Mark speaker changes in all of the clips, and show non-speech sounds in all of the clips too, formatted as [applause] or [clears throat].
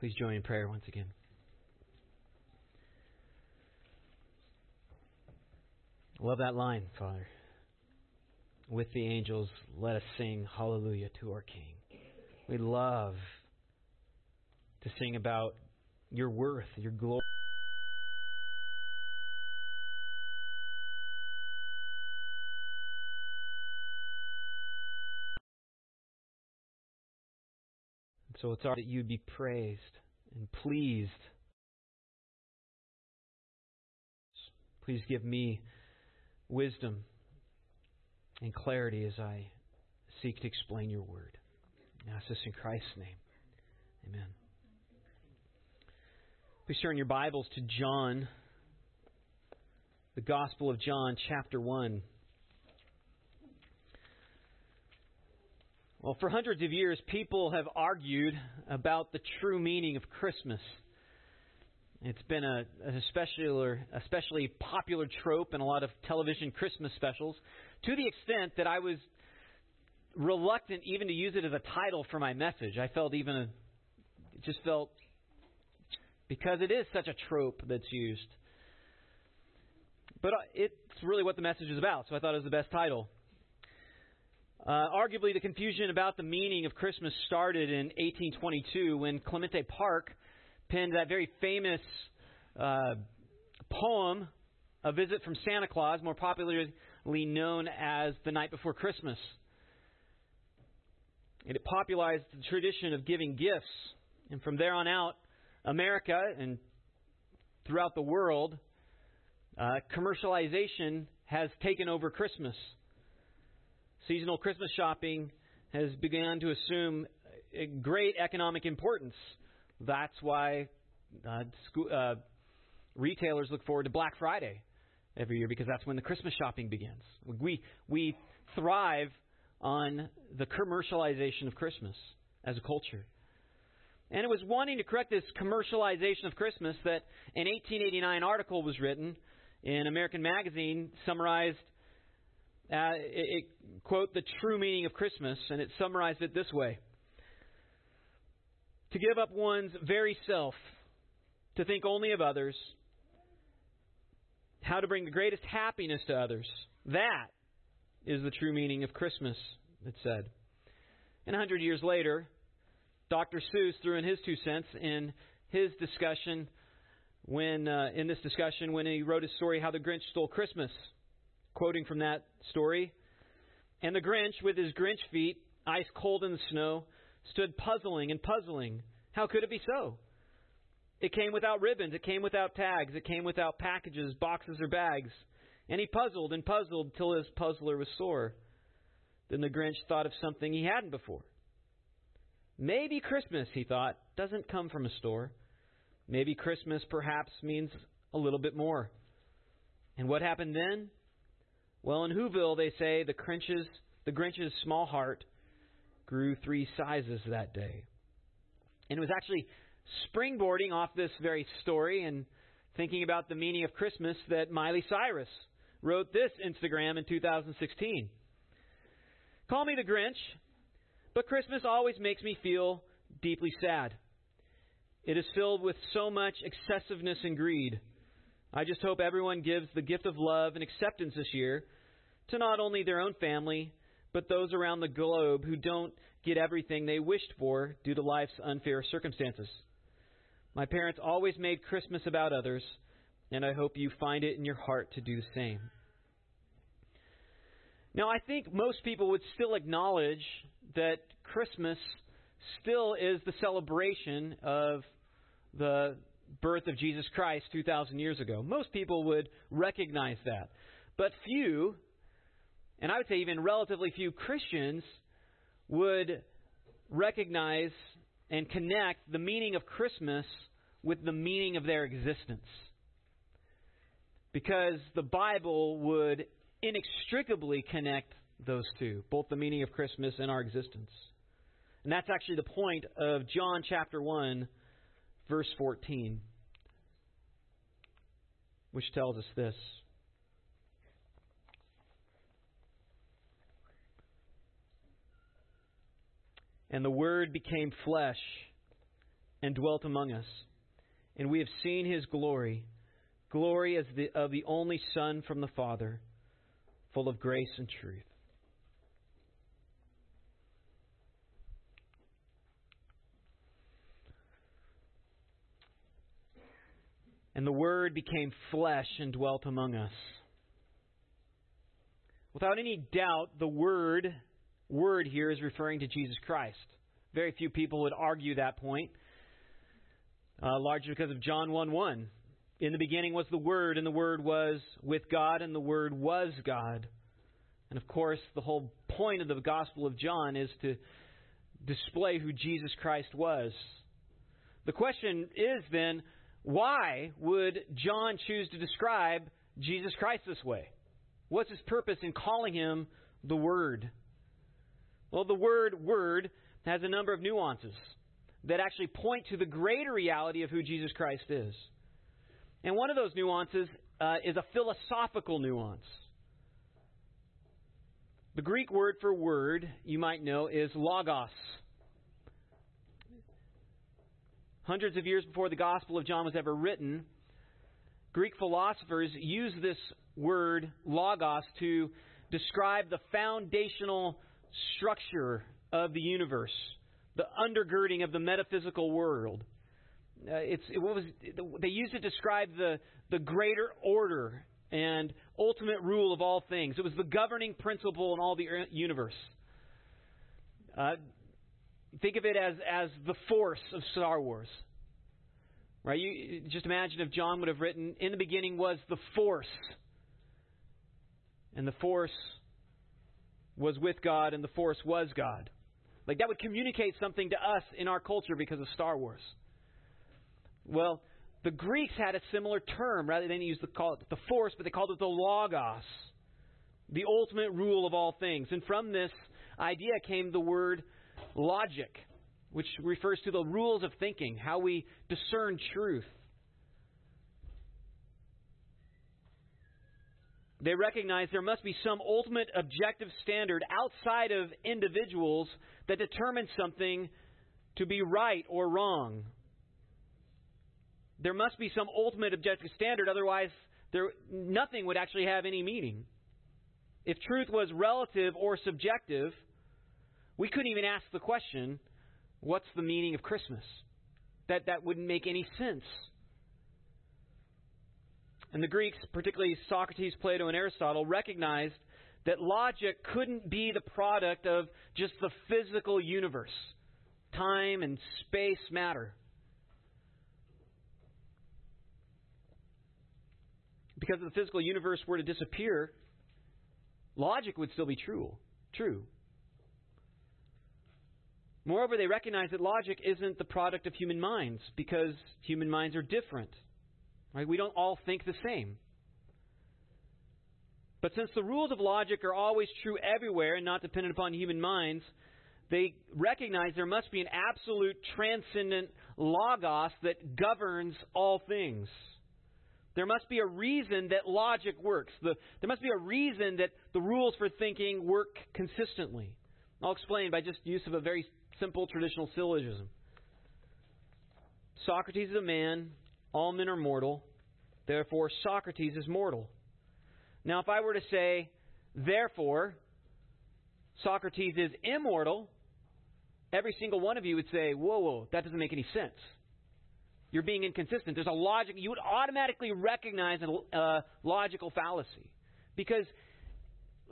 Speaker 1: Please join in prayer once again. Love that line, Father. With the angels, let us sing hallelujah to our King. We love to sing about your worth, your glory. So it's our that you'd be praised and pleased. Please give me wisdom and clarity as I seek to explain your word. I ask this in Christ's name. Amen. Please turn your Bibles to John, the Gospel of John, chapter 1. Well, for hundreds of years, people have argued about the true meaning of Christmas. It's been a, an especially, especially popular trope in a lot of television Christmas specials, to the extent that I was reluctant even to use it as a title for my message. I felt even, a, it just felt, because it is such a trope that's used. But uh, it's really what the message is about, so I thought it was the best title. Uh, arguably, the confusion about the meaning of Christmas started in 1822 when Clement Clarke penned that very famous uh, poem, A Visit from Santa Claus, more popularly known as The Night Before Christmas. And it popularized the tradition of giving gifts. And from there on out, America and throughout the world, uh, commercialization has taken over Christmas. Seasonal Christmas shopping has begun to assume great economic importance. That's why uh, school, uh, retailers look forward to Black Friday every year because that's when the Christmas shopping begins. We we thrive on the commercialization of Christmas as a culture. And it was wanting to correct this commercialization of Christmas that an 1889 article was written in American Magazine summarized uh, it, it, quote, the true meaning of Christmas, and it summarized it this way To give up one's very self, to think only of others, how to bring the greatest happiness to others. That is the true meaning of Christmas, it said. And a hundred years later, Dr. Seuss threw in his two cents in his discussion when, uh, in this discussion, when he wrote his story, How the Grinch Stole Christmas quoting from that story. And the Grinch, with his Grinch feet, ice cold in the snow, stood puzzling and puzzling. How could it be so? It came without ribbons, it came without tags, it came without packages, boxes, or bags. And he puzzled and puzzled till his puzzler was sore. Then the Grinch thought of something he hadn't before. Maybe Christmas, he thought, doesn't come from a store. Maybe Christmas perhaps means a little bit more. And what happened then? Well, in Whoville, they say the Grinch's, the Grinch's small heart grew three sizes that day. And it was actually springboarding off this very story and thinking about the meaning of Christmas that Miley Cyrus wrote this Instagram in 2016. Call me the Grinch, but Christmas always makes me feel deeply sad. It is filled with so much excessiveness and greed. I just hope everyone gives the gift of love and acceptance this year to not only their own family, but those around the globe who don't get everything they wished for due to life's unfair circumstances. My parents always made Christmas about others, and I hope you find it in your heart to do the same. Now, I think most people would still acknowledge that Christmas still is the celebration of the birth of Jesus Christ 2,000 years ago. Most people would recognize that. But few, and I would say even relatively few Christians, would recognize and connect the meaning of Christmas with the meaning of their existence. Because the Bible would inextricably connect those two, both the meaning of Christmas and our existence. And that's actually the point of John chapter 1 verse 14, which tells us this. And the Word became flesh and dwelt among us. And we have seen his glory, glory as the, of the only Son from the Father, full of grace and truth. And the Word became flesh and dwelt among us. Without any doubt, the Word, word here is referring to Jesus Christ. Very few people would argue that point, uh, largely because of John 1 1. In the beginning was the Word, and the Word was with God, and the Word was God. And of course, the whole point of the Gospel of John is to display who Jesus Christ was. The question is then, why would John choose to describe Jesus Christ this way? What's his purpose in calling him the Word? Well, the word Word has a number of nuances that actually point to the greater reality of who Jesus Christ is. And one of those nuances uh, is a philosophical nuance. The Greek word for word, you might know, is logos. Hundreds of years before the Gospel of John was ever written, Greek philosophers used this word logos to describe the foundational structure of the universe, the undergirding of the metaphysical world. Uh, it's it was they used it to describe the the greater order and ultimate rule of all things. It was the governing principle in all the universe. Uh, think of it as as the force of Star Wars. Right? You just imagine if John would have written, "In the beginning was the force," and the force was with God, and the force was God. Like that would communicate something to us in our culture because of Star Wars. Well, the Greeks had a similar term rather than use the call it the force, but they called it the logos, the ultimate rule of all things. And from this idea came the word logic, which refers to the rules of thinking, how we discern truth. They recognize there must be some ultimate objective standard outside of individuals that determines something to be right or wrong. There must be some ultimate objective standard, otherwise, there, nothing would actually have any meaning. If truth was relative or subjective, we couldn't even ask the question, what's the meaning of Christmas? That, that wouldn't make any sense. And the Greeks, particularly Socrates, Plato, and Aristotle, recognized that logic couldn't be the product of just the physical universe. Time and space matter. Because if the physical universe were to disappear, logic would still be true. True. Moreover, they recognize that logic isn't the product of human minds because human minds are different. Right? We don't all think the same. But since the rules of logic are always true everywhere and not dependent upon human minds, they recognize there must be an absolute transcendent logos that governs all things. There must be a reason that logic works. The, there must be a reason that the rules for thinking work consistently. I'll explain by just use of a very simple traditional syllogism. Socrates is a man, all men are mortal, therefore Socrates is mortal. Now, if I were to say, therefore, Socrates is immortal, every single one of you would say, whoa, whoa, that doesn't make any sense. You're being inconsistent. There's a logic. You would automatically recognize a logical fallacy because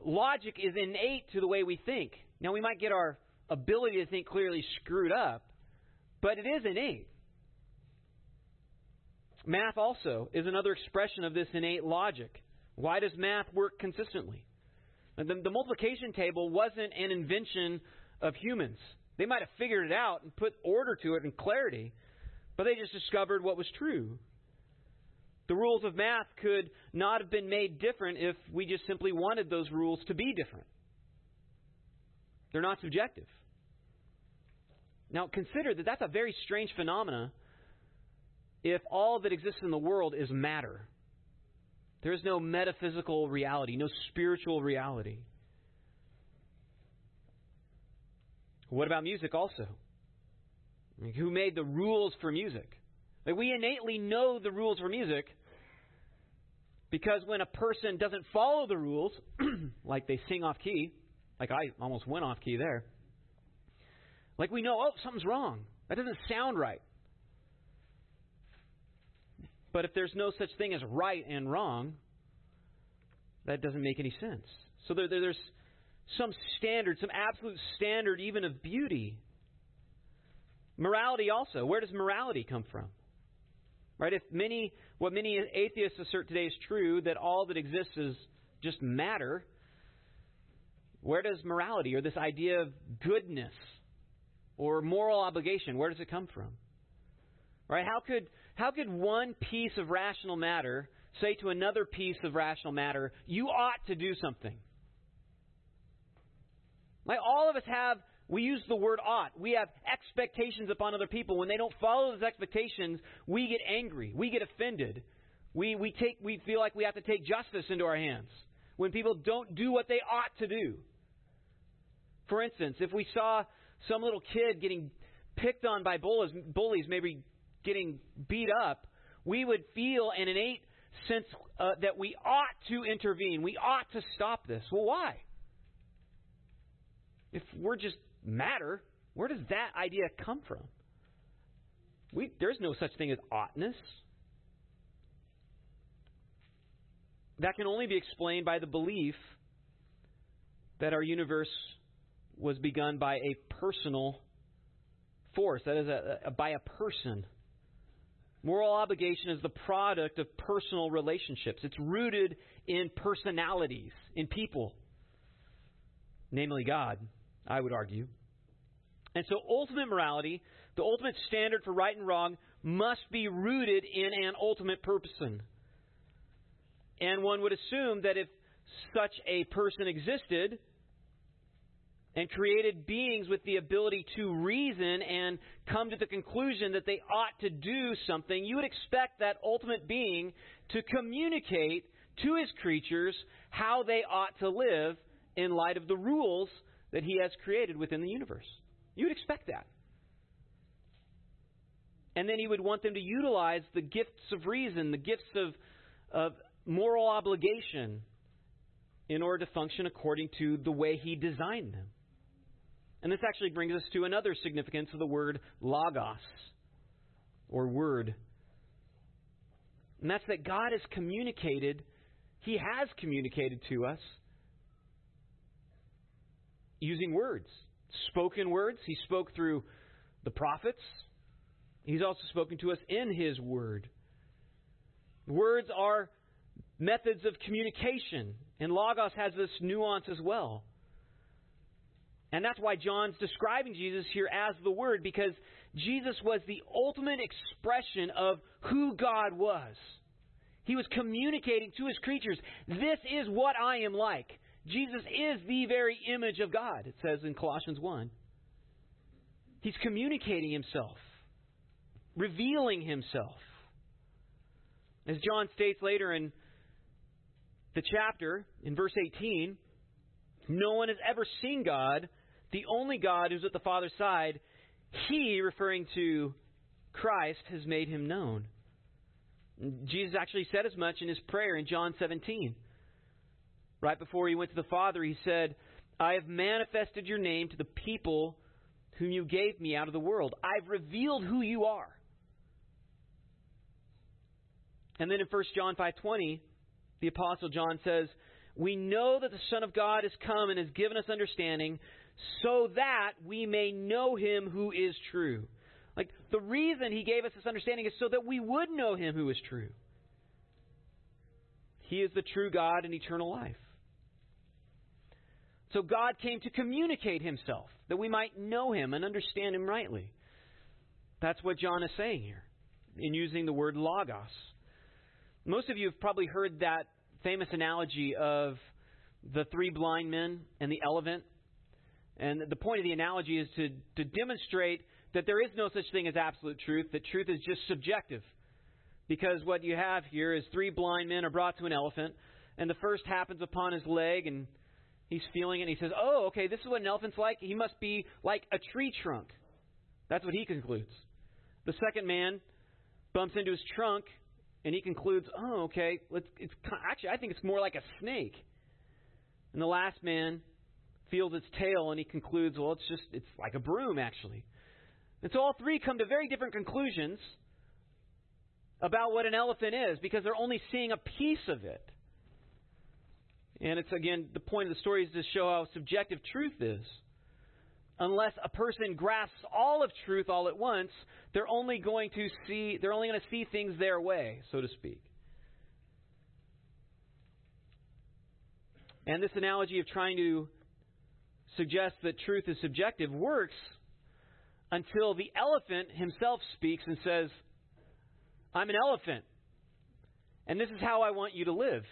Speaker 1: logic is innate to the way we think. Now, we might get our ability to think clearly screwed up, but it is innate. Math also is another expression of this innate logic. Why does math work consistently? The, the multiplication table wasn't an invention of humans. They might have figured it out and put order to it and clarity, but they just discovered what was true. The rules of math could not have been made different if we just simply wanted those rules to be different. They're not subjective. Now, consider that that's a very strange phenomena if all that exists in the world is matter. There is no metaphysical reality, no spiritual reality. What about music also? Who made the rules for music? Like we innately know the rules for music because when a person doesn't follow the rules, [clears throat] like they sing off key, like I almost went off key there, like we know, oh, something's wrong. That doesn't sound right. But if there's no such thing as right and wrong, that doesn't make any sense. So there, there's some standard, some absolute standard even of beauty. Morality also. Where does morality come from? Right? If many what many atheists assert today is true, that all that exists is just matter, where does morality or this idea of goodness or moral obligation, where does it come from? Right? How could how could one piece of rational matter say to another piece of rational matter, you ought to do something? Like all of us have we use the word ought. We have expectations upon other people. When they don't follow those expectations, we get angry. We get offended. We, we, take, we feel like we have to take justice into our hands when people don't do what they ought to do. For instance, if we saw some little kid getting picked on by bullies, bullies maybe getting beat up, we would feel an innate sense uh, that we ought to intervene. We ought to stop this. Well, why? If we're just matter, where does that idea come from? We, there's no such thing as oughtness. That can only be explained by the belief that our universe was begun by a personal force, that is, a, a, by a person. Moral obligation is the product of personal relationships. It's rooted in personalities, in people, namely God, I would argue. And so, ultimate morality, the ultimate standard for right and wrong, must be rooted in an ultimate person. And one would assume that if such a person existed and created beings with the ability to reason and come to the conclusion that they ought to do something, you would expect that ultimate being to communicate to his creatures how they ought to live in light of the rules that he has created within the universe. You would expect that. And then he would want them to utilize the gifts of reason, the gifts of, of moral obligation, in order to function according to the way he designed them. And this actually brings us to another significance of the word logos, or word. And that's that God has communicated, He has communicated to us using words spoken words. He spoke through the prophets. He's also spoken to us in His Word. Words are methods of communication, and Logos has this nuance as well. And that's why John's describing Jesus here as the Word, because Jesus was the ultimate expression of who God was. He was communicating to his creatures, This is what I am like. Jesus is the very image of God, it says in Colossians 1. He's communicating himself, revealing himself. As John states later in the chapter, in verse 18, no one has ever seen God, the only God who's at the Father's side. He, referring to Christ, has made him known. Jesus actually said as much in his prayer in John 17. Right before he went to the Father, he said, I have manifested your name to the people whom you gave me out of the world. I've revealed who you are. And then in 1 John 5:20, the apostle John says, "We know that the Son of God has come and has given us understanding so that we may know him who is true." Like the reason he gave us this understanding is so that we would know him who is true. He is the true God and eternal life. So God came to communicate himself, that we might know him and understand him rightly. That's what John is saying here in using the word logos. Most of you have probably heard that famous analogy of the three blind men and the elephant. And the point of the analogy is to, to demonstrate that there is no such thing as absolute truth, that truth is just subjective. Because what you have here is three blind men are brought to an elephant, and the first happens upon his leg, and He's feeling it and he says, Oh, okay, this is what an elephant's like. He must be like a tree trunk. That's what he concludes. The second man bumps into his trunk and he concludes, "Oh, okay, let's, it's actually I think it's more like a snake." And the last man feels its tail and he concludes, "Well, it's just it's like a broom actually." And so all three come to very different conclusions about what an elephant is because they're only seeing a piece of it. And it's again the point of the story is to show how subjective truth is. Unless a person grasps all of truth all at once, they're only going to see they're only going to see things their way, so to speak. And this analogy of trying to suggest that truth is subjective works until the elephant himself speaks and says, I'm an elephant, and this is how I want you to live.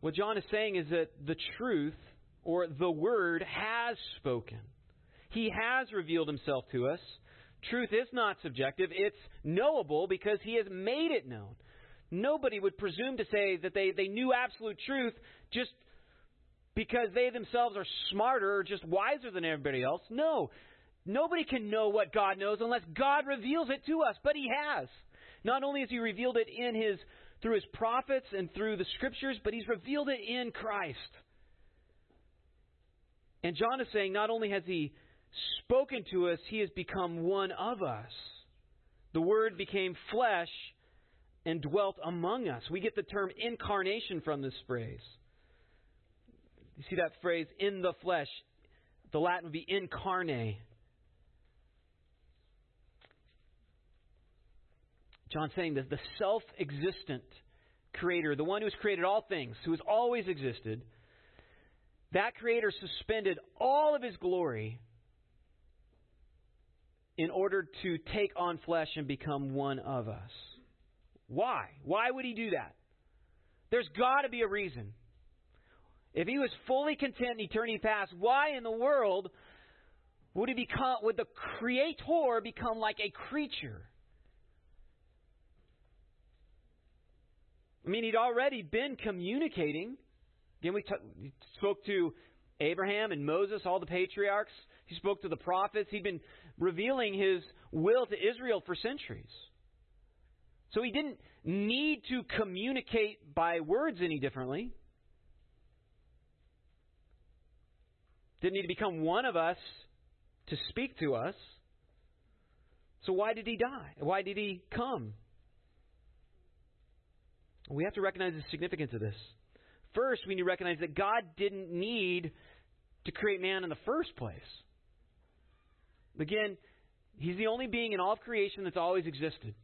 Speaker 1: What John is saying is that the truth, or the Word, has spoken. He has revealed himself to us. Truth is not subjective, it's knowable because he has made it known. Nobody would presume to say that they, they knew absolute truth just because they themselves are smarter or just wiser than everybody else. No. Nobody can know what God knows unless God reveals it to us, but He has. Not only has He revealed it in His through His prophets and through the Scriptures, but He's revealed it in Christ. And John is saying not only has He spoken to us, He has become one of us. The Word became flesh and dwelt among us. We get the term incarnation from this phrase. You see that phrase, in the flesh? The Latin would be incarne. John saying that the self existent creator, the one who has created all things, who has always existed, that creator suspended all of his glory in order to take on flesh and become one of us. Why? Why would he do that? There's got to be a reason. If he was fully content in eternity past, why in the world would he become would the creator become like a creature? I mean, he'd already been communicating. Again, we t- spoke to Abraham and Moses, all the patriarchs. He spoke to the prophets. He'd been revealing his will to Israel for centuries. So he didn't need to communicate by words any differently. Didn't need to become one of us to speak to us. So why did he die? Why did he come? We have to recognize the significance of this. First, we need to recognize that God didn't need to create man in the first place. Again, He's the only being in all of creation that's always existed.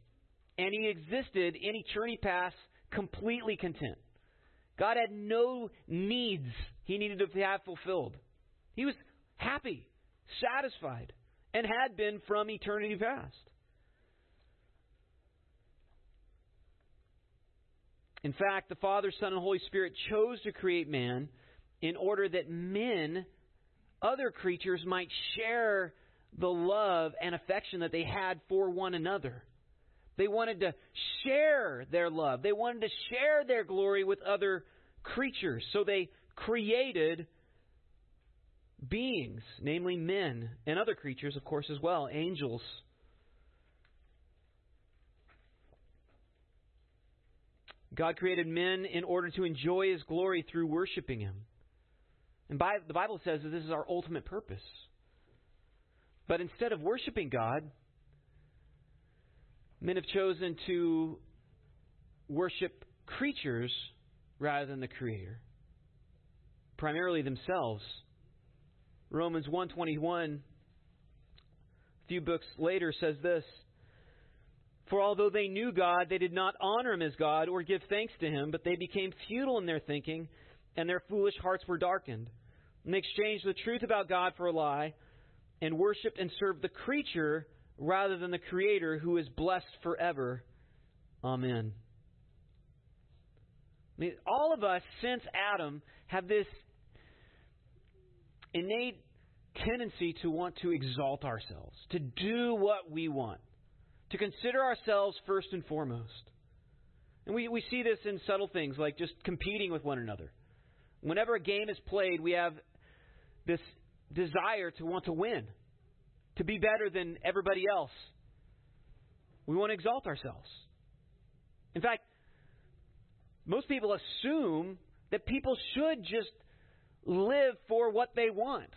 Speaker 1: And He existed in eternity past completely content. God had no needs He needed to have fulfilled. He was happy, satisfied, and had been from eternity past. In fact, the Father, Son, and Holy Spirit chose to create man in order that men, other creatures, might share the love and affection that they had for one another. They wanted to share their love, they wanted to share their glory with other creatures. So they created beings, namely men, and other creatures, of course, as well, angels. God created men in order to enjoy His glory through worshiping Him. And by, the Bible says that this is our ultimate purpose. But instead of worshiping God, men have chosen to worship creatures rather than the Creator, primarily themselves. Romans 121 a few books later says this for although they knew God, they did not honor him as God or give thanks to him, but they became futile in their thinking, and their foolish hearts were darkened. And they exchanged the truth about God for a lie, and worshipped and served the creature rather than the Creator, who is blessed forever. Amen. I mean, all of us, since Adam, have this innate tendency to want to exalt ourselves, to do what we want to consider ourselves first and foremost. And we, we see this in subtle things like just competing with one another. Whenever a game is played, we have this desire to want to win, to be better than everybody else. We want to exalt ourselves. In fact, most people assume that people should just live for what they want.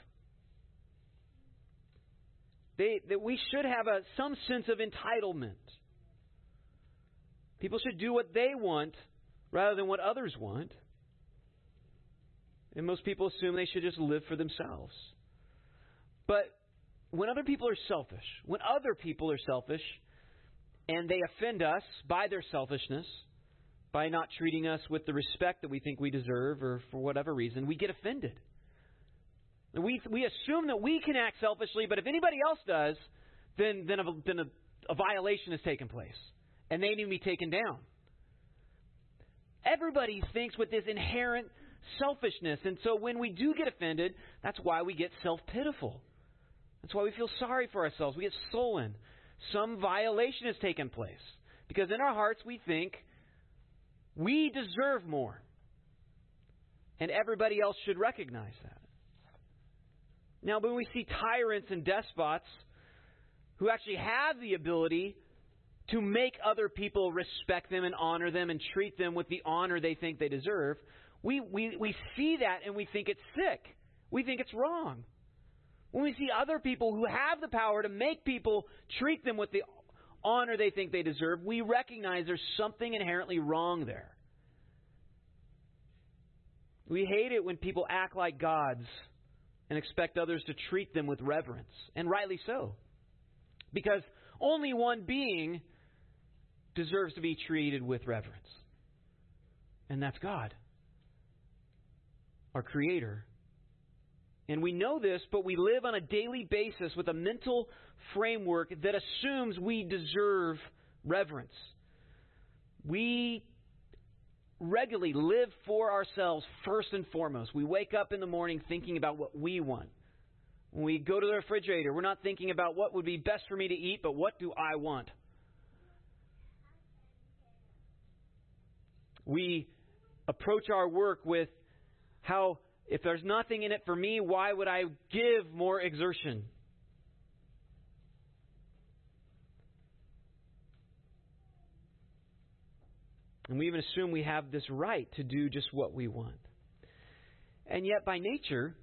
Speaker 1: They, that we should have a, some sense of entitlement. People should do what they want rather than what others want. And most people assume they should just live for themselves. But when other people are selfish, when other people are selfish, and they offend us by their selfishness, by not treating us with the respect that we think we deserve, or for whatever reason, we get offended. We, we assume that we can act selfishly, but if anybody else does, then, then, a, then a, a violation has taken place, and they need to be taken down. Everybody thinks with this inherent selfishness, and so when we do get offended, that's why we get self pitiful. That's why we feel sorry for ourselves. We get sullen. Some violation has taken place. Because in our hearts, we think we deserve more. And everybody else should recognize that. Now, when we see tyrants and despots who actually have the ability to make other people respect them and honor them and treat them with the honor they think they deserve, we, we, we see that and we think it's sick. We think it's wrong. When we see other people who have the power to make people treat them with the honor they think they deserve, we recognize there's something inherently wrong there. We hate it when people act like gods and expect others to treat them with reverence, and rightly so. Because only one being deserves to be treated with reverence, and that's God, our Creator. And we know this, but we live on a daily basis with a mental framework that assumes we deserve reverence. We regularly live for ourselves first and foremost. We wake up in the morning thinking about what we want. When we go to the refrigerator, we're not thinking about what would be best for me to eat, but what do I want? We approach our work with how, if there's nothing in it for me, why would I give more exertion? And we even assume we have this right to do just what we want. And yet, by nature,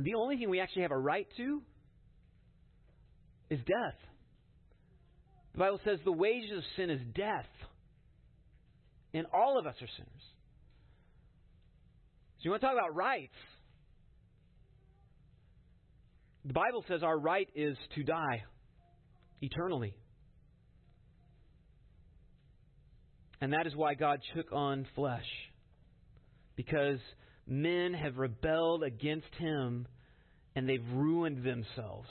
Speaker 1: the only thing we actually have a right to is death. The Bible says the wages of sin is death. And all of us are sinners. So you want to talk about rights? The Bible says our right is to die eternally. And that is why God took on flesh. Because men have rebelled against him and they've ruined themselves.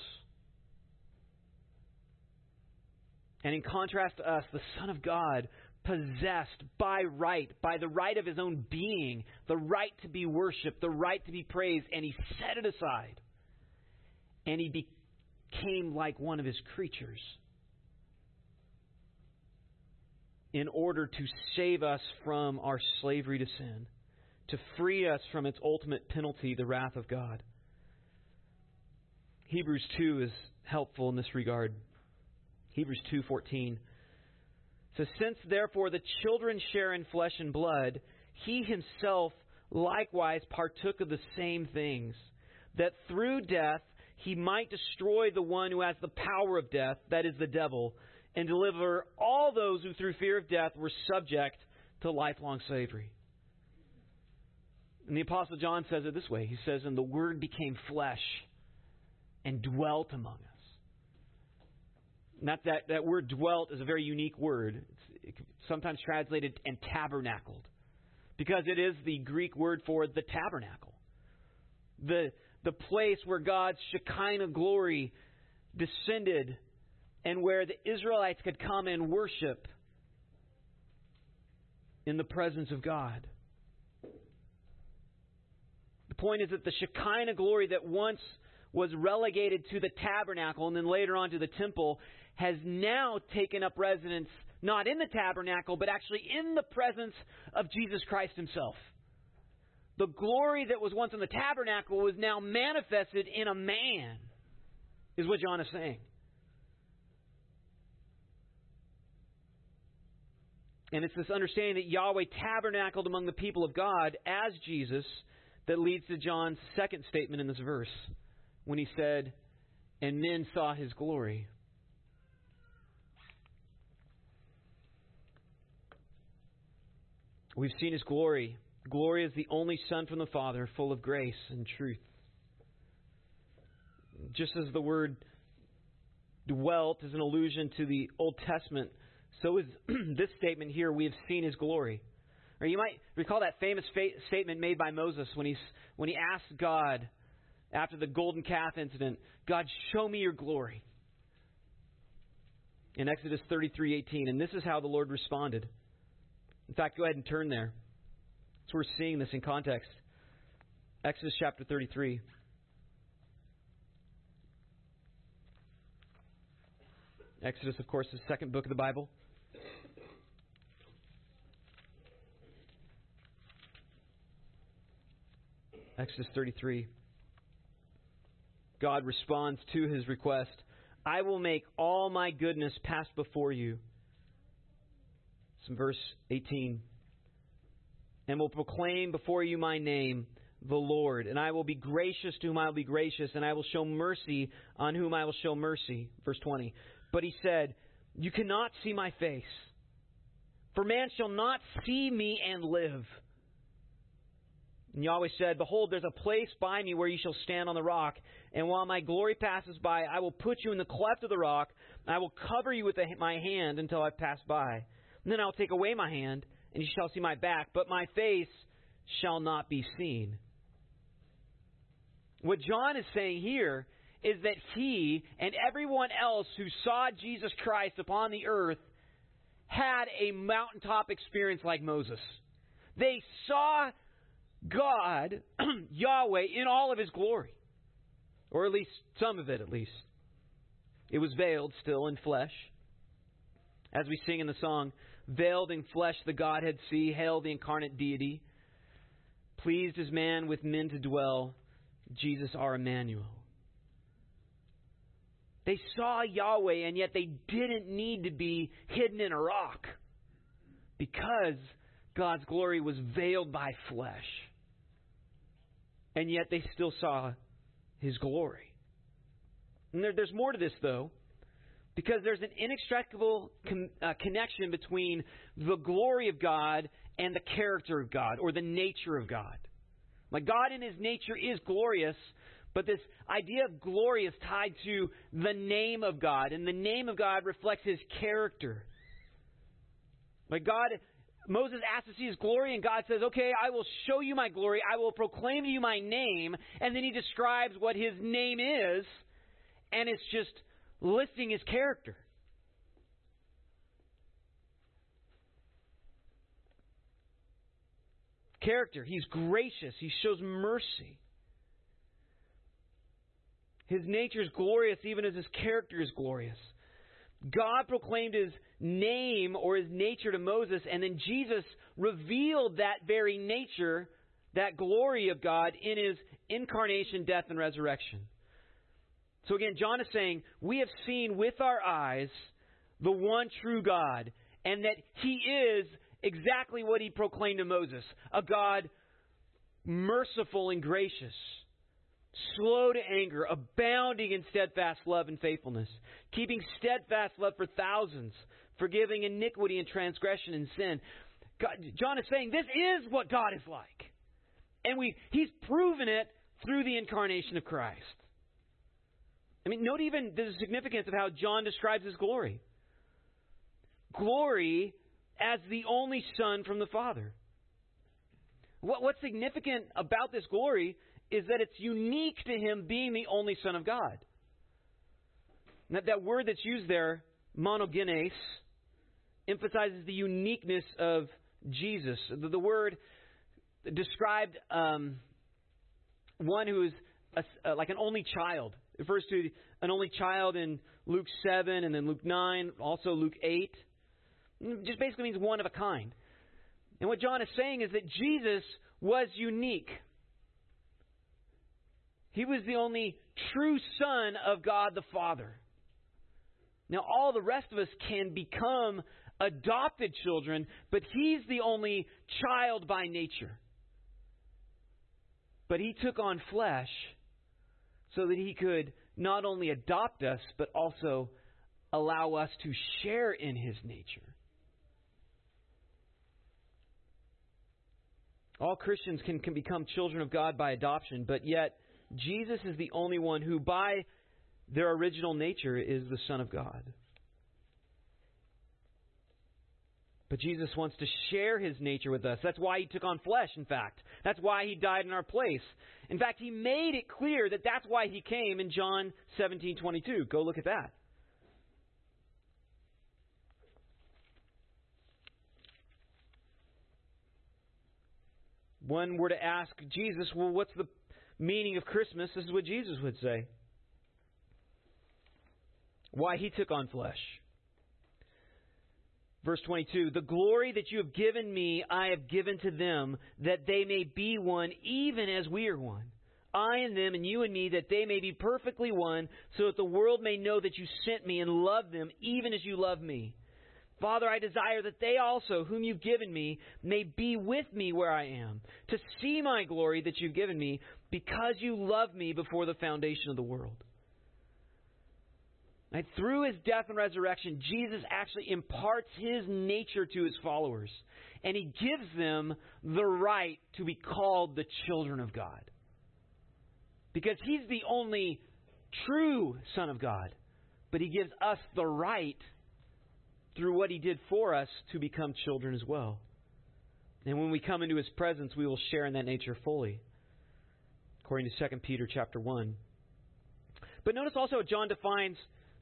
Speaker 1: And in contrast to us, the Son of God, possessed by right, by the right of his own being, the right to be worshiped, the right to be praised, and he set it aside. And he became like one of his creatures in order to save us from our slavery to sin, to free us from its ultimate penalty, the wrath of God. Hebrews 2 is helpful in this regard. Hebrews 2:14 says since therefore the children share in flesh and blood he himself likewise partook of the same things that through death he might destroy the one who has the power of death that is the devil and deliver all those who through fear of death were subject to lifelong slavery. And the Apostle John says it this way He says, And the Word became flesh and dwelt among us. Not that, that word dwelt is a very unique word. It's sometimes translated and tabernacled. Because it is the Greek word for the tabernacle. The, the place where God's Shekinah glory descended and where the Israelites could come and worship in the presence of God. The point is that the Shekinah glory that once was relegated to the tabernacle and then later on to the temple has now taken up residence not in the tabernacle, but actually in the presence of Jesus Christ himself. the glory that was once in the tabernacle was now manifested in a man, is what John is saying. And it's this understanding that Yahweh tabernacled among the people of God as Jesus that leads to John's second statement in this verse when he said, And men saw his glory. We've seen his glory. Glory is the only Son from the Father, full of grace and truth. Just as the word dwelt is an allusion to the Old Testament, so is [clears throat] this statement here we have seen his glory. Or you might recall that famous fa- statement made by Moses when, he's, when he asked God after the golden calf incident, God, show me your glory. In Exodus 33:18, and this is how the Lord responded. In fact, go ahead and turn there. It's we're seeing this in context. Exodus chapter 33. Exodus, of course, is the second book of the Bible. Exodus 33. God responds to his request I will make all my goodness pass before you. Some verse 18 and will proclaim before you my name, the Lord. And I will be gracious to whom I will be gracious, and I will show mercy on whom I will show mercy. Verse 20. But he said, You cannot see my face, for man shall not see me and live. And Yahweh said, Behold, there's a place by me where you shall stand on the rock. And while my glory passes by, I will put you in the cleft of the rock. And I will cover you with my hand until I pass by. And then I will take away my hand and you shall see my back, but my face shall not be seen. What John is saying here is that he and everyone else who saw Jesus Christ upon the earth had a mountaintop experience like Moses. They saw God, [clears throat] Yahweh, in all of his glory. Or at least some of it, at least. It was veiled still in flesh. As we sing in the song, veiled in flesh the Godhead see, hail the incarnate deity. Pleased as man with men to dwell, Jesus our Emmanuel. They saw Yahweh, and yet they didn't need to be hidden in a rock because God's glory was veiled by flesh. And yet they still saw his glory. And there, there's more to this, though. Because there's an inextricable con- uh, connection between the glory of God and the character of God or the nature of God. Like God in his nature is glorious, but this idea of glory is tied to the name of God, and the name of God reflects his character. Like God, Moses asks to see his glory, and God says, Okay, I will show you my glory. I will proclaim to you my name. And then he describes what his name is, and it's just listing his character. Character. He's gracious. He shows mercy. His nature is glorious even as his character is glorious. God proclaimed his name or his nature to Moses, and then Jesus revealed that very nature, that glory of God, in his incarnation, death, and resurrection. So again, John is saying, we have seen with our eyes the one true God, and that he is exactly what he proclaimed to Moses a God merciful and gracious, slow to anger, abounding in steadfast love and faithfulness, keeping steadfast love for thousands, forgiving iniquity and transgression and sin. God, John is saying this is what God is like. And we, he's proven it through the incarnation of Christ. I mean, note even the significance of how John describes his glory. Glory as the only Son from the Father. What, what's significant about this glory is that it's unique to him being the only Son of God. That, that word that's used there, monogenes, emphasizes the uniqueness of Jesus. The, the word described um, one who is a, uh, like an only child. Refers to an only child in Luke 7 and then Luke 9, also Luke 8. It just basically means one of a kind. And what John is saying is that Jesus was unique. He was the only true Son of God the Father. Now, all the rest of us can become adopted children, but He's the only child by nature. But He took on flesh so that He could not only adopt us, but also allow us to share in His nature. All Christians can, can become children of God by adoption, but yet Jesus is the only one who, by their original nature, is the Son of God. But Jesus wants to share his nature with us. That's why he took on flesh, in fact. That's why he died in our place. In fact, he made it clear that that's why he came in John 17:22. Go look at that. One were to ask Jesus, well, what's the meaning of Christmas? This is what Jesus would say. Why he took on flesh. Verse 22 The glory that you have given me, I have given to them, that they may be one, even as we are one. I and them, and you and me, that they may be perfectly one, so that the world may know that you sent me and love them, even as you love me. Father, I desire that they also, whom you've given me, may be with me where I am, to see my glory that you've given me, because you loved me before the foundation of the world. And through his death and resurrection, Jesus actually imparts his nature to his followers, and he gives them the right to be called the children of God. Because he's the only true Son of God, but he gives us the right through what he did for us to become children as well. And when we come into his presence, we will share in that nature fully. According to 2 Peter chapter 1. But notice also John defines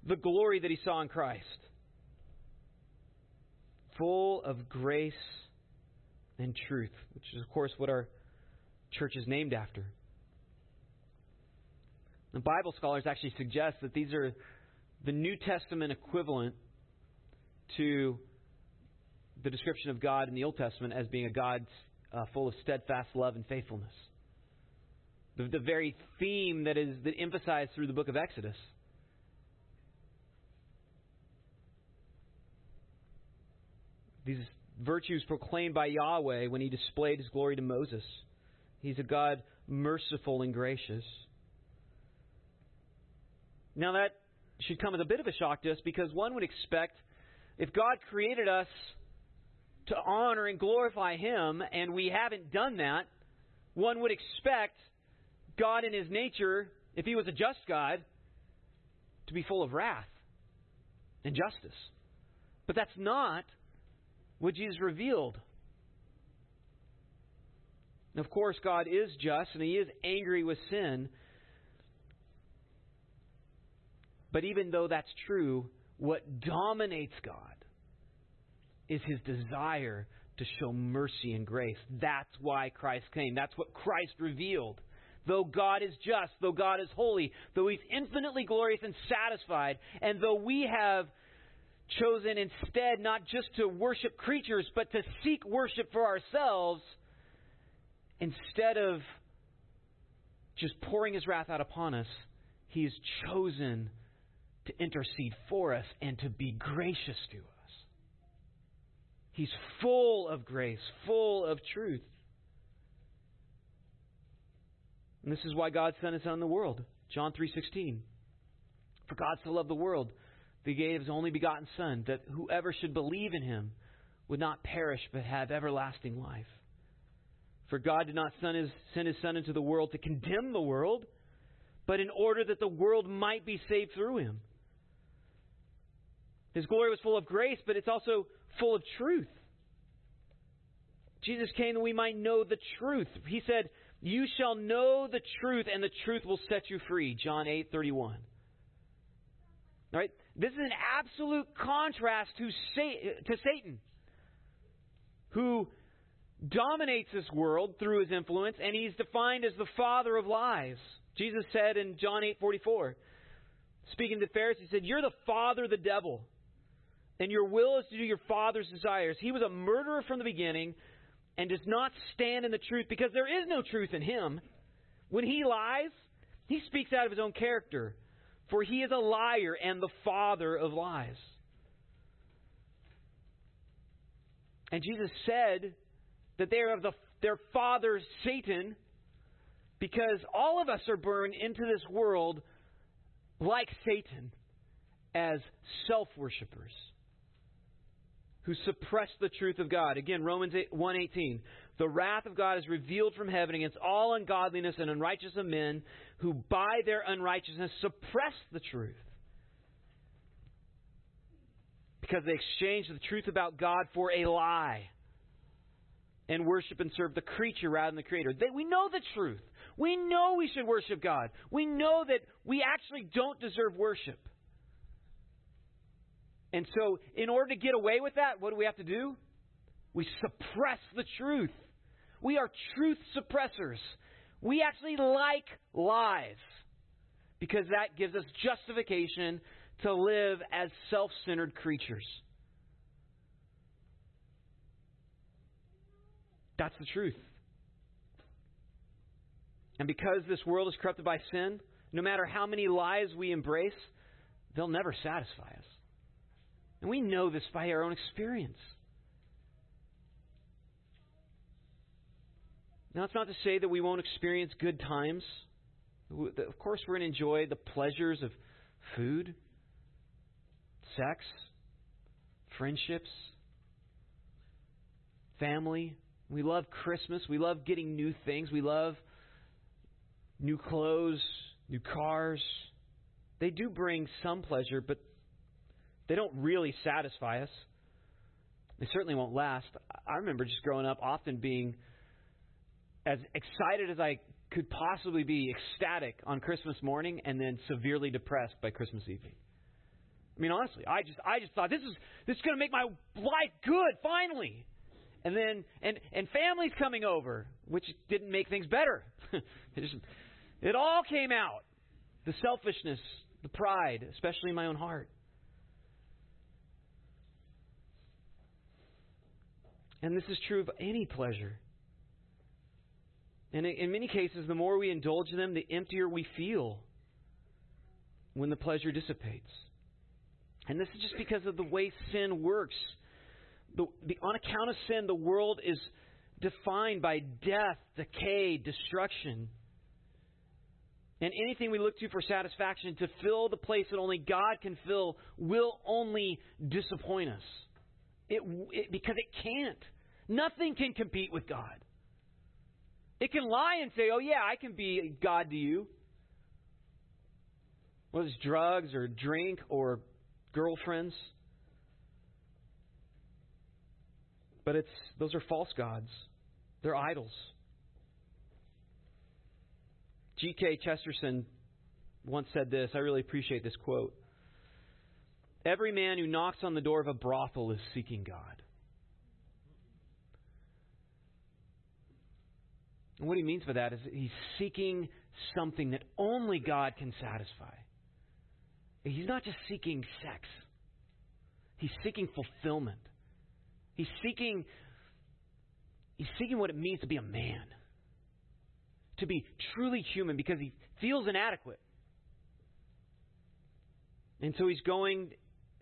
Speaker 1: the glory that he saw in Christ. Full of grace and truth, which is, of course, what our church is named after. The Bible scholars actually suggest that these are the New Testament equivalent to the description of God in the Old Testament as being a God uh, full of steadfast love and faithfulness. The, the very theme that is that emphasized through the book of Exodus. These virtues proclaimed by Yahweh when he displayed his glory to Moses. He's a God merciful and gracious. Now, that should come as a bit of a shock to us because one would expect if God created us to honor and glorify Him and we haven't done that, one would expect God in His nature, if He was a just God, to be full of wrath and justice. But that's not what Jesus revealed. of course, God is just and He is angry with sin. But even though that's true, what dominates God is his desire to show mercy and grace. That's why Christ came. That's what Christ revealed. Though God is just, though God is holy, though he's infinitely glorious and satisfied, and though we have chosen instead not just to worship creatures, but to seek worship for ourselves, instead of just pouring his wrath out upon us, he has chosen to intercede for us and to be gracious to us. He's full of grace, full of truth. And this is why God sent his son in the world. John 3:16. For God so loved the world he gave his only begotten son that whoever should believe in him would not perish but have everlasting life. For God did not send his, send his son into the world to condemn the world, but in order that the world might be saved through him. His glory was full of grace, but it's also full of truth. Jesus came that we might know the truth. He said, "You shall know the truth, and the truth will set you free." John eight thirty one. Right? This is an absolute contrast to to Satan, who dominates this world through his influence, and he's defined as the father of lies. Jesus said in John eight forty four, speaking to the Pharisees, he said, "You're the father of the devil." and your will is to do your father's desires. He was a murderer from the beginning, and does not stand in the truth because there is no truth in him, when he lies, he speaks out of his own character, for he is a liar and the father of lies. And Jesus said that they are of the, their father Satan because all of us are born into this world like Satan as self worshippers who suppress the truth of God. Again, Romans 1:18. The wrath of God is revealed from heaven against all ungodliness and unrighteousness of men who by their unrighteousness suppress the truth. Because they exchange the truth about God for a lie and worship and serve the creature rather than the creator. They, we know the truth. We know we should worship God. We know that we actually don't deserve worship. And so, in order to get away with that, what do we have to do? We suppress the truth. We are truth suppressors. We actually like lies because that gives us justification to live as self centered creatures. That's the truth. And because this world is corrupted by sin, no matter how many lies we embrace, they'll never satisfy us. And we know this by our own experience. Now, it's not to say that we won't experience good times. Of course, we're going to enjoy the pleasures of food, sex, friendships, family. We love Christmas. We love getting new things. We love new clothes, new cars. They do bring some pleasure, but they don't really satisfy us. They certainly won't last. I remember just growing up often being as excited as I could possibly be, ecstatic on Christmas morning, and then severely depressed by Christmas evening. I mean, honestly, I just I just thought this is this is going to make my life good finally, and then and and families coming over, which didn't make things better. [laughs] it, just, it all came out, the selfishness, the pride, especially in my own heart. And this is true of any pleasure. And in many cases, the more we indulge them, the emptier we feel when the pleasure dissipates. And this is just because of the way sin works. The, the, on account of sin, the world is defined by death, decay, destruction. And anything we look to for satisfaction to fill the place that only God can fill will only disappoint us. It, it, because it can't. Nothing can compete with God. It can lie and say, oh, yeah, I can be God to you. Whether it's drugs or drink or girlfriends. But it's those are false gods. They're idols. G.K. Chesterton once said this. I really appreciate this quote. Every man who knocks on the door of a brothel is seeking God. And what he means by that is he's seeking something that only God can satisfy. He's not just seeking sex. He's seeking fulfillment. He's seeking he's seeking what it means to be a man. To be truly human because he feels inadequate. And so he's going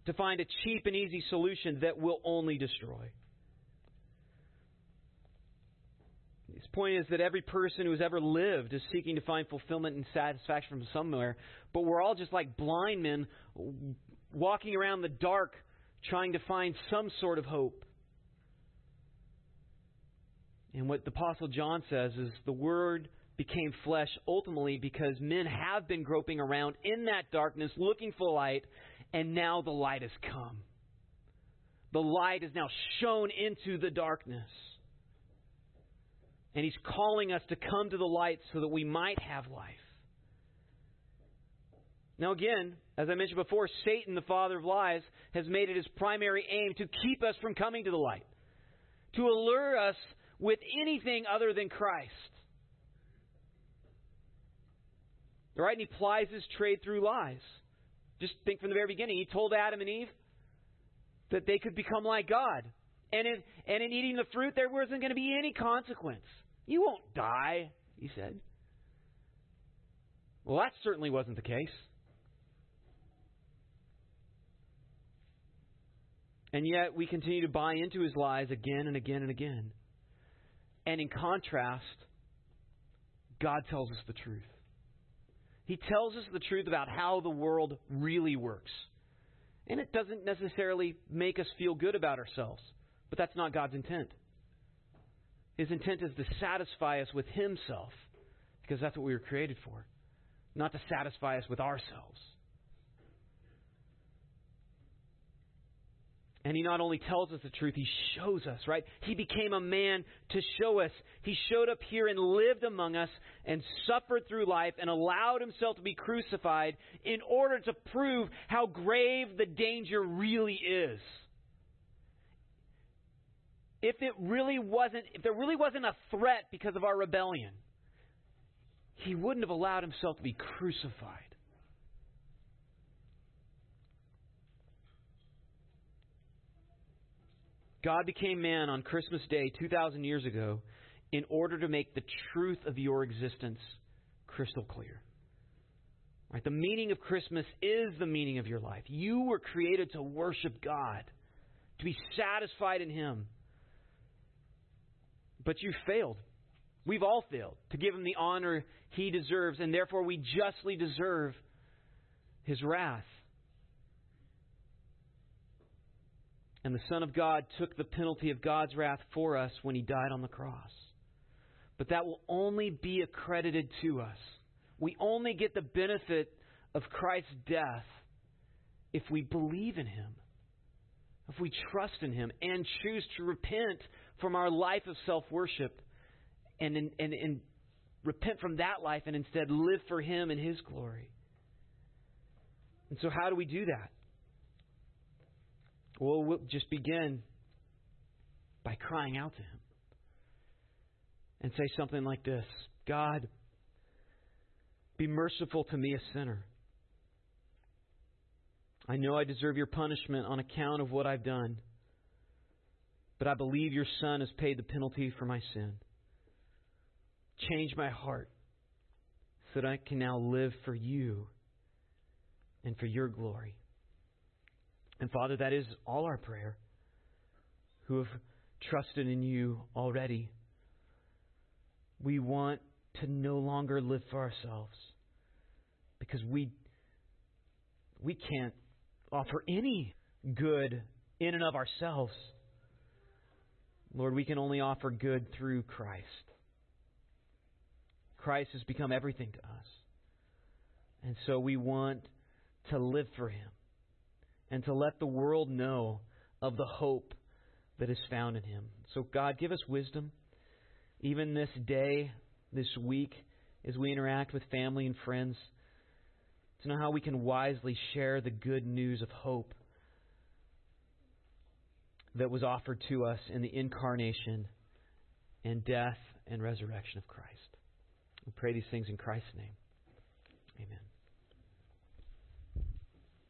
Speaker 1: to find a cheap and easy solution that will only destroy. His point is that every person who has ever lived is seeking to find fulfillment and satisfaction from somewhere, but we're all just like blind men walking around the dark trying to find some sort of hope. And what the Apostle John says is the Word became flesh ultimately because men have been groping around in that darkness looking for light, and now the light has come. The light is now shown into the darkness. And He's calling us to come to the light so that we might have life. Now, again, as I mentioned before, Satan, the father of lies, has made it his primary aim to keep us from coming to the light, to allure us with anything other than Christ. Right? And he plies his trade through lies. Just think from the very beginning. He told Adam and Eve that they could become like God. And in, and in eating the fruit, there wasn't going to be any consequence. You won't die, he said. Well, that certainly wasn't the case. And yet, we continue to buy into his lies again and again and again. And in contrast, God tells us the truth. He tells us the truth about how the world really works. And it doesn't necessarily make us feel good about ourselves, but that's not God's intent. His intent is to satisfy us with Himself, because that's what we were created for, not to satisfy us with ourselves. And he not only tells us the truth, he shows us, right? He became a man to show us. He showed up here and lived among us and suffered through life and allowed himself to be crucified in order to prove how grave the danger really is. If it really wasn't, if there really wasn't a threat because of our rebellion, he wouldn't have allowed himself to be crucified. God became man on Christmas Day 2,000 years ago in order to make the truth of your existence crystal clear. Right? The meaning of Christmas is the meaning of your life. You were created to worship God, to be satisfied in Him. But you failed. We've all failed to give Him the honor He deserves, and therefore we justly deserve His wrath. And the Son of God took the penalty of God's wrath for us when he died on the cross. But that will only be accredited to us. We only get the benefit of Christ's death if we believe in him, if we trust in him, and choose to repent from our life of self worship and, and, and, repent from that life and instead live for him and his glory. And so, how do we do that? Well, we'll just begin by crying out to Him and say something like this God, be merciful to me, a sinner. I know I deserve your punishment on account of what I've done, but I believe your Son has paid the penalty for my sin. Change my heart so that I can now live for you and for your glory. And Father, that is all our prayer who have trusted in you already. We want to no longer live for ourselves because we we can't offer any good in and of ourselves. Lord, we can only offer good through Christ. Christ has become everything to us. And so we want to live for Him and to let the world know of the hope that is found in him. So, God, give us wisdom, even this day, this week, as we interact with family and friends, to know how we can wisely share the good news of hope that was offered to us in the incarnation and death and resurrection of Christ. We pray these things in Christ's name. Amen.